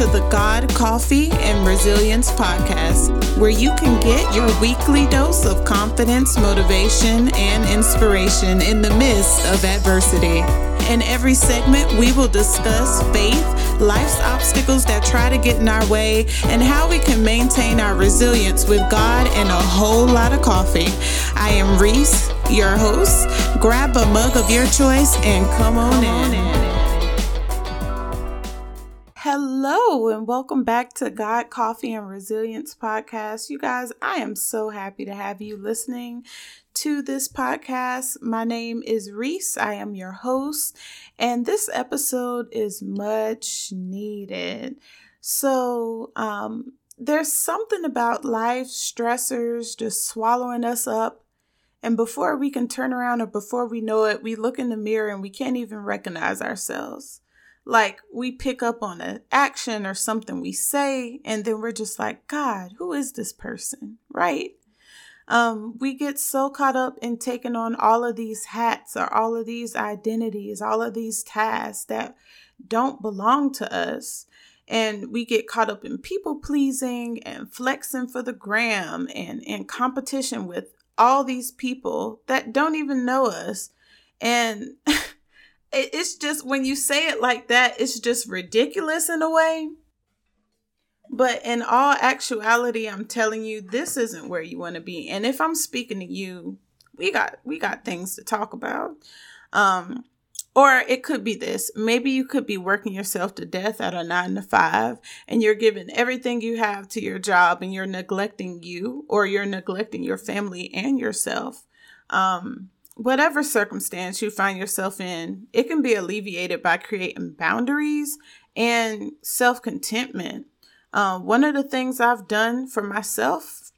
to the God Coffee and Resilience podcast, where you can get your weekly dose of confidence, motivation, and inspiration in the midst of adversity. In every segment, we will discuss faith, life's obstacles that try to get in our way, and how we can maintain our resilience with God and a whole lot of coffee. I am Reese, your host. Grab a mug of your choice and come on, come on in. in. Hello, and welcome back to God Coffee and Resilience podcast. You guys, I am so happy to have you listening to this podcast. My name is Reese. I am your host, and this episode is much needed. So, um, there's something about life stressors just swallowing us up. And before we can turn around or before we know it, we look in the mirror and we can't even recognize ourselves like we pick up on an action or something we say and then we're just like god who is this person? Right? Um, we get so caught up in taking on all of these hats or all of these identities all of these tasks that don't belong to us and we get caught up in people pleasing and flexing for the gram and in competition with all these people that don't even know us and it's just when you say it like that, it's just ridiculous in a way. But in all actuality, I'm telling you, this isn't where you want to be. And if I'm speaking to you, we got we got things to talk about. Um, or it could be this. Maybe you could be working yourself to death at a nine to five and you're giving everything you have to your job and you're neglecting you or you're neglecting your family and yourself. Um, whatever circumstance you find yourself in, it can be alleviated by creating boundaries and self contentment. Uh, one of the things I've done for myself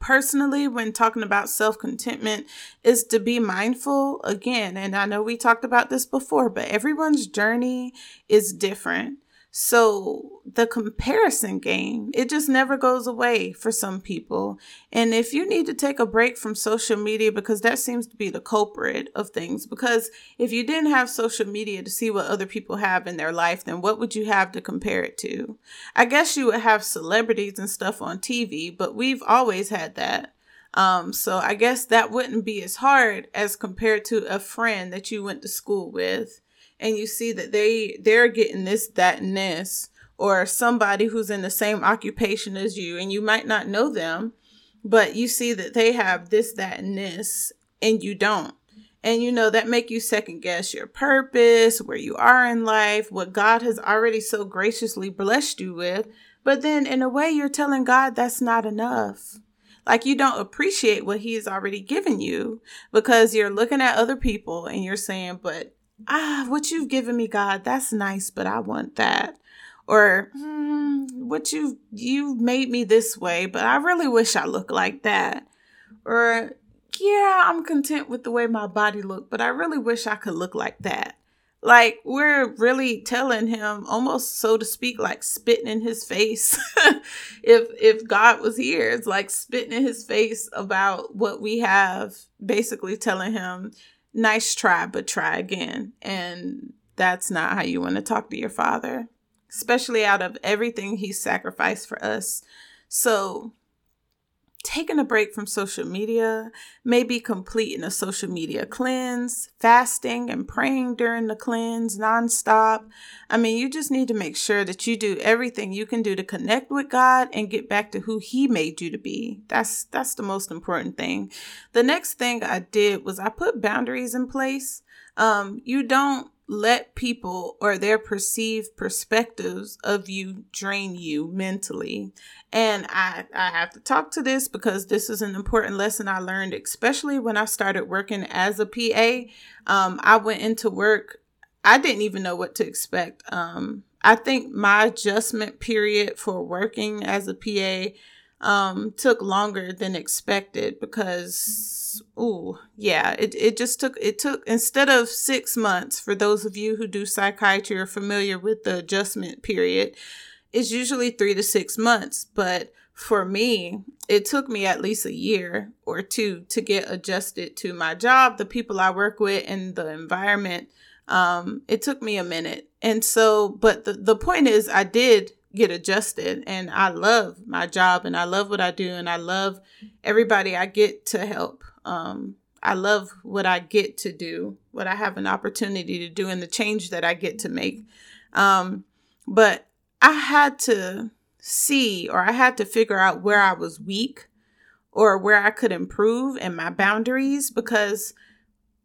personally when talking about self contentment is to be mindful again. And I know we talked about this before, but everyone's journey is different. So the comparison game, it just never goes away for some people. And if you need to take a break from social media, because that seems to be the culprit of things, because if you didn't have social media to see what other people have in their life, then what would you have to compare it to? I guess you would have celebrities and stuff on TV, but we've always had that. Um, so I guess that wouldn't be as hard as compared to a friend that you went to school with and you see that they they're getting this that and this or somebody who's in the same occupation as you and you might not know them but you see that they have this that and this and you don't. And you know that make you second guess your purpose where you are in life what god has already so graciously blessed you with. But then in a way you're telling god that's not enough. Like you don't appreciate what he has already given you because you're looking at other people and you're saying but ah, what you've given me, God, that's nice, but I want that. Or hmm, what you've you've made me this way, but I really wish I looked like that. Or yeah, I'm content with the way my body looked, but I really wish I could look like that. Like we're really telling him almost so to speak like spitting in his face. if if God was here, it's like spitting in his face about what we have, basically telling him nice try, but try again. And that's not how you want to talk to your father, especially out of everything he sacrificed for us. So, taking a break from social media, maybe completing a social media cleanse, fasting and praying during the cleanse nonstop. I mean, you just need to make sure that you do everything you can do to connect with God and get back to who he made you to be. That's that's the most important thing. The next thing I did was I put boundaries in place. Um, you don't let people or their perceived perspectives of you drain you mentally. And I, I have to talk to this because this is an important lesson I learned, especially when I started working as a PA. Um, I went into work, I didn't even know what to expect. Um, I think my adjustment period for working as a PA um, took longer than expected because, oh, yeah, it, it just took, it took, instead of six months, for those of you who do psychiatry are familiar with the adjustment period, it's usually three to six months. But for me, it took me at least a year or two to get adjusted to my job, the people I work with, and the environment Um, it took me a minute. And so, but the, the point is, I did get adjusted and I love my job and I love what I do and I love everybody I get to help. Um, I love what I get to do, what I have an opportunity to do, and the change that I get to make. Um, but I had to see or I had to figure out where I was weak or where I could improve and my boundaries because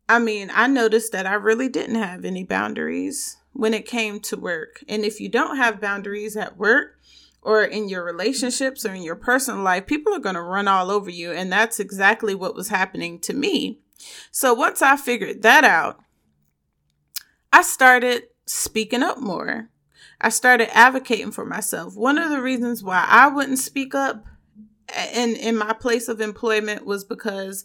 I mean, I noticed that I really didn't have any boundaries when it came to work. And if you don't have boundaries at work, or in your relationships or in your personal life, people are going to run all over you. And that's exactly what was happening to me. So once I figured that out, I started speaking up more. I started advocating for myself. One of the reasons why I wouldn't speak up in in my place of employment was because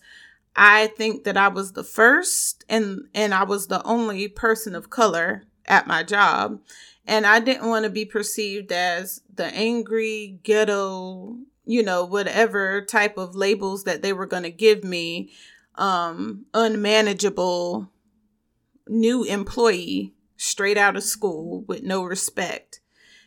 I think that I was the first and and I was the only person of color at my job and I didn't want to be perceived as the angry ghetto, you know, whatever type of labels that they were going to give me um unmanageable new employee straight out of school with no respect.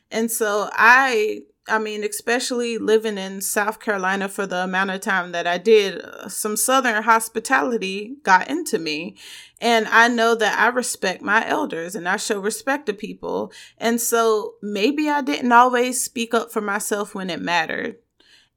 And so I I mean, especially living in South Carolina for the amount of time that I did, uh, some Southern hospitality got into me. And I know that I respect my elders and I show respect to people. And so maybe I didn't always speak up for myself when it mattered.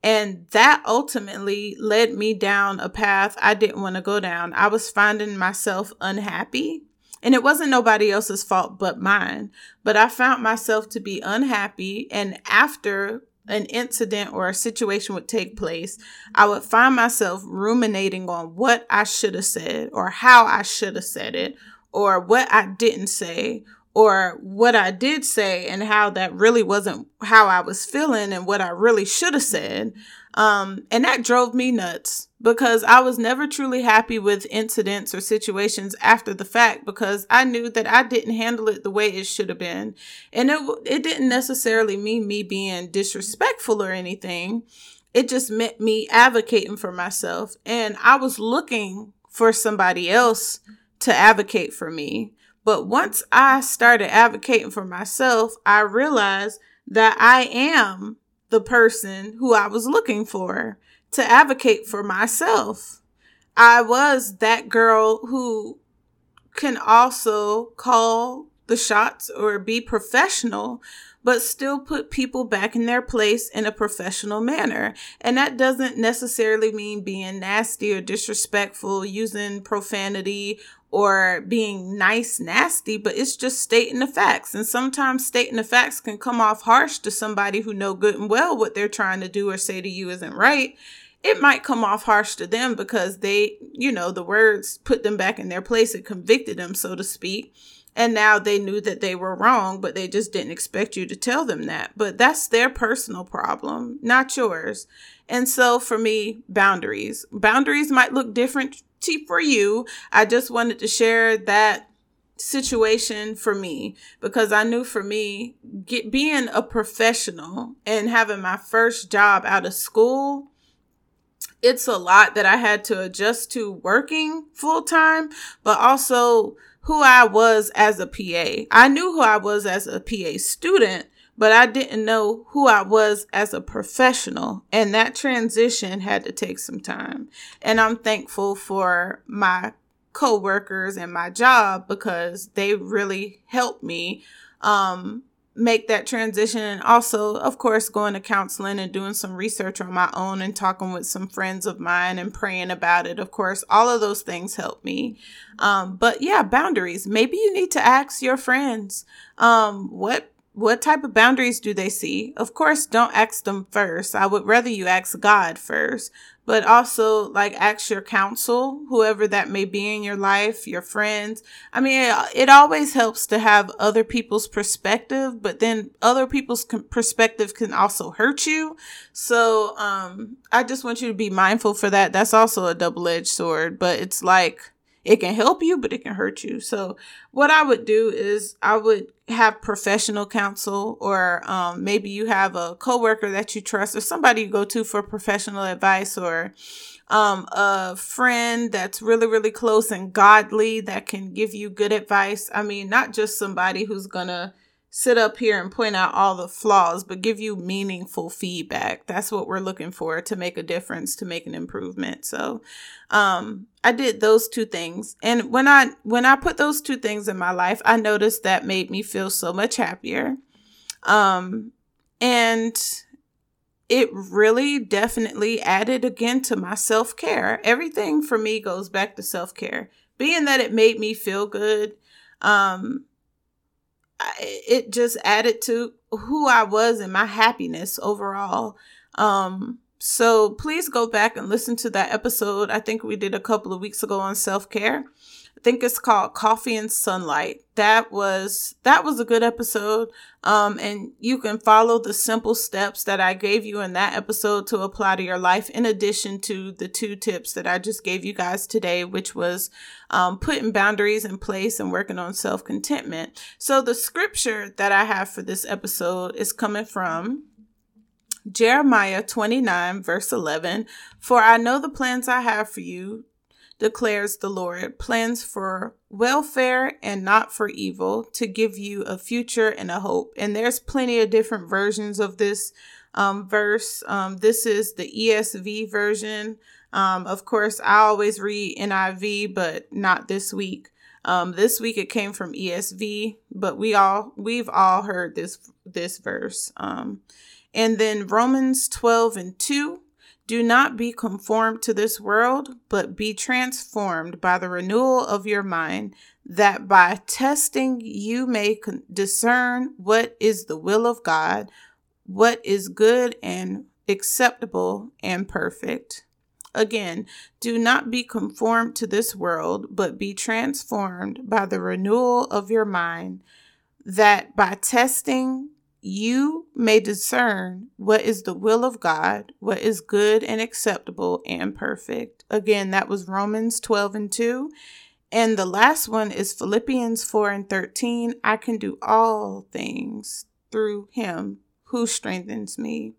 And that ultimately led me down a path I didn't want to go down. I was finding myself unhappy and it wasn't nobody else's fault but mine. But I found myself to be unhappy. And after an incident or a situation would take place, I would find myself ruminating on what I should have said or how I should have said it or what I didn't say or what I did say and how that really wasn't how I was feeling and what I really should have said. Um, and that drove me nuts because I was never truly happy with incidents or situations after the fact because I knew that I didn't handle it the way it should have been. And it, it didn't necessarily mean me being disrespectful or anything. It just meant me advocating for myself. And I was looking for somebody else to advocate for me. But once I started advocating for myself, I realized that I am the person who I was looking for to advocate for myself. I was that girl who can also call the shots or be professional, but still put people back in their place in a professional manner. And that doesn't necessarily mean being nasty or disrespectful, using profanity or being nice nasty but it's just stating the facts. And sometimes stating the facts can come off harsh to somebody who know good and well what they're trying to do or say to you isn't right. It might come off harsh to them because they you know the words put them back in their place and convicted them so to speak. And now they knew that they were wrong but they just didn't expect you to tell them that. But that's their personal problem not yours. And so for me boundaries. Boundaries might look different for you. I just wanted to share that situation for me because I knew for me get being a professional and having my first job out of school it's a lot that I had to adjust to working full time but also who I was as a PA. I knew who I was as a PA student but I didn't know who I was as a professional. And that transition had to take some time. And I'm thankful for my coworkers and my job because they really helped me um, make that transition. And also, of course, going to counseling and doing some research on my own and talking with some friends of mine and praying about it. Of course, all of those things help me. Um, but yeah, boundaries. Maybe you need to ask your friends um, what what type of boundaries do they see? Of course, don't ask them first. I would rather you ask God first, but also like ask your counsel, whoever that may be in your life, your friends. I mean, it, always helps to have other people's perspective, but then other people's perspective can also hurt you. So, um, I just want you to be mindful for that. That's also a double edged sword, but it's like, it can help you, but it can hurt you. So what I would do is I would have professional counsel or um, maybe you have a coworker that you trust or somebody you go to for professional advice or um, a friend that's really, really close and godly that can give you good advice. I mean, not just somebody who's gonna sit up here and point out all the flaws, but give you meaningful feedback. That's what we're looking for to make a difference, to make an improvement. So, um, I did those two things. And when I, when I put those two things in my life, I noticed that made me feel so much happier. Um, and it really definitely added again to my self care. Everything for me goes back to self care. Being that it made me feel good, um, it just added to who I was and my happiness overall. Um, so please go back and listen to that episode. I think we did a couple of weeks ago on self care. Think it's called Coffee and Sunlight. That was that was a good episode. Um, and you can follow the simple steps that I gave you in that episode to apply to your life, in addition to the two tips that I just gave you guys today, which was um, putting boundaries in place and working on self contentment. So the scripture that I have for this episode is coming from Jeremiah 29, verse 11. For I know the plans I have for you, declares the Lord, plans for welfare and not for evil, to give you a future and a hope. And there's plenty of different versions of this um, verse. Um, this is the ESV version. Um, of course, I always read NIV, but not this week. Um, this week it came from ESV, but we all we've all heard this this verse. Um, and then Romans 12 and 2 do not be conformed to this world, but be transformed by the renewal of your mind, that by testing you may discern what is the will of God, what is good and acceptable and perfect. Again, do not be conformed to this world, but be transformed by the renewal of your mind, that by testing you may discern what is the will of God, what is good and acceptable and perfect. Again, that was Romans 12 and 2. And the last one is Philippians 4 and 13. I can do all things through him who strengthens me.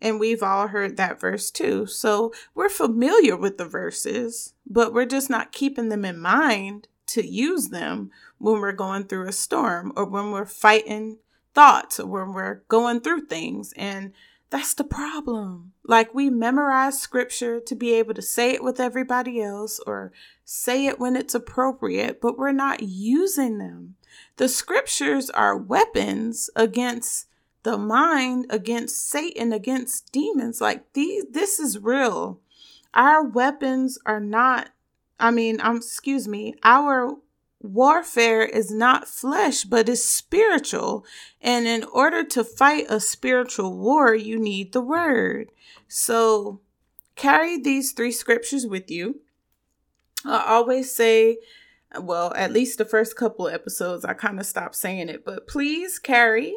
And we've all heard that verse too. So we're familiar with the verses, but we're just not keeping them in mind to use them when we're going through a storm or when we're fighting thoughts when we're going through things. And that's the problem. Like we memorize scripture to be able to say it with everybody else or say it when it's appropriate, but we're not using them. The scriptures are weapons against the mind, against Satan, against demons. Like these, this is real. Our weapons are not, I mean, um, excuse me, our warfare is not flesh, but is spiritual. And in order to fight a spiritual war, you need the word. So carry these three scriptures with you. I always say well, at least the first couple episodes, I kind of stopped saying it, but please carry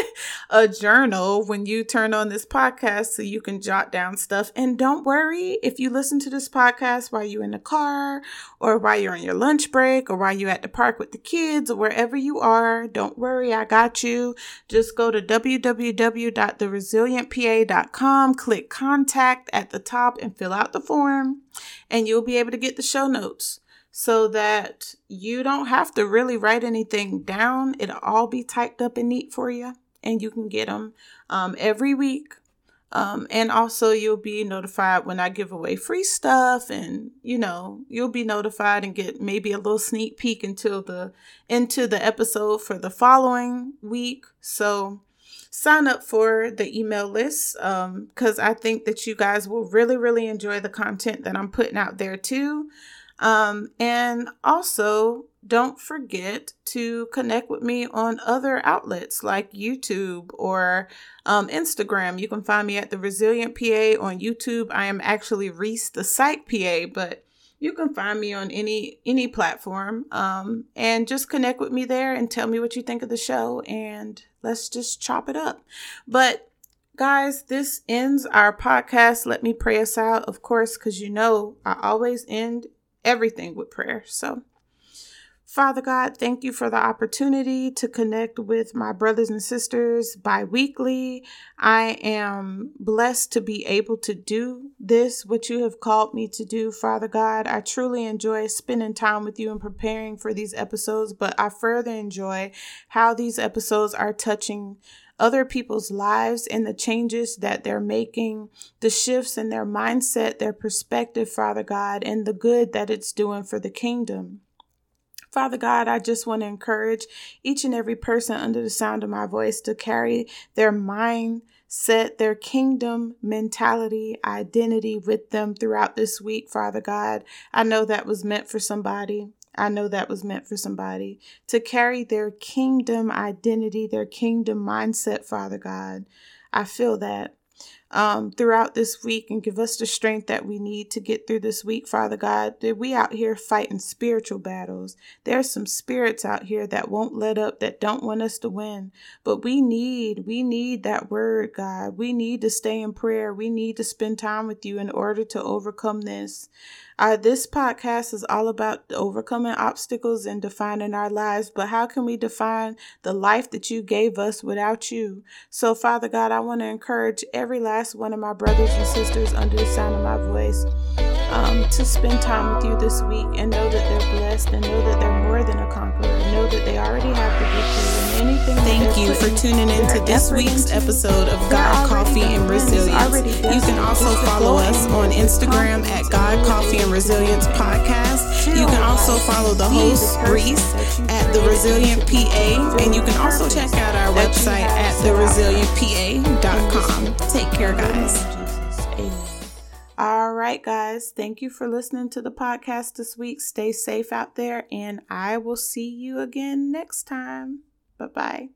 a journal when you turn on this podcast so you can jot down stuff. And don't worry if you listen to this podcast while you're in the car or while you're on your lunch break or while you're at the park with the kids or wherever you are. Don't worry, I got you. Just go to www.theresilientpa.com, click contact at the top, and fill out the form, and you'll be able to get the show notes so that you don't have to really write anything down. It'll all be typed up and neat for you, and you can get them um, every week. Um, and also, you'll be notified when I give away free stuff, and you know you'll be notified and get maybe a little sneak peek until the into the episode for the following week. So sign up for the email list because um, I think that you guys will really, really enjoy the content that I'm putting out there too. Um, and also, don't forget to connect with me on other outlets like YouTube or um, Instagram. You can find me at the Resilient PA on YouTube. I am actually Reese the Psych PA, but you can find me on any any platform um, and just connect with me there and tell me what you think of the show and let's just chop it up. But guys, this ends our podcast. Let me pray us out, of course, because you know I always end everything with prayer. So, Father God, thank you for the opportunity to connect with my brothers and sisters bi weekly. I am blessed to be able to do this, what you have called me to do, Father God. I truly enjoy spending time with you and preparing for these episodes, but I further enjoy how these episodes are touching other people's lives and the changes that they're making, the shifts in their mindset, their perspective, Father God, and the good that it's doing for the kingdom. Father God, I just want to encourage each and every person under the sound of my voice to carry their mind set their kingdom mentality, identity with them throughout this week, Father God. I know that was meant for somebody. I know that was meant for somebody to carry their kingdom identity, their kingdom mindset, Father God. I feel that um, throughout this week and give us the strength that we need to get through this week, Father God. That we out here fighting spiritual battles. There's some spirits out here that won't let up, that don't want us to win. But we need, we need that word, God. We need to stay in prayer. We need to spend time with you in order to overcome this. Uh, this podcast is all about overcoming obstacles and defining our lives, but how can we define the life that you gave us without you? So, Father God, I want to encourage every last one of my brothers and sisters under the sound of my voice um, to spend time with you this week and know that they're blessed and know that they're more than a conqueror. Know that they already have the victory you for tuning in to this week's episode of God Coffee and Resilience. You can also follow us on Instagram at God Coffee and Resilience Podcast. You can also follow the host Reese at the Resilient PA, and you can also check out our website at theresilientpa.com. Take care, guys. All right, guys. Thank you for listening to the podcast this week. Stay safe out there, and I will see you again next time. Bye bye.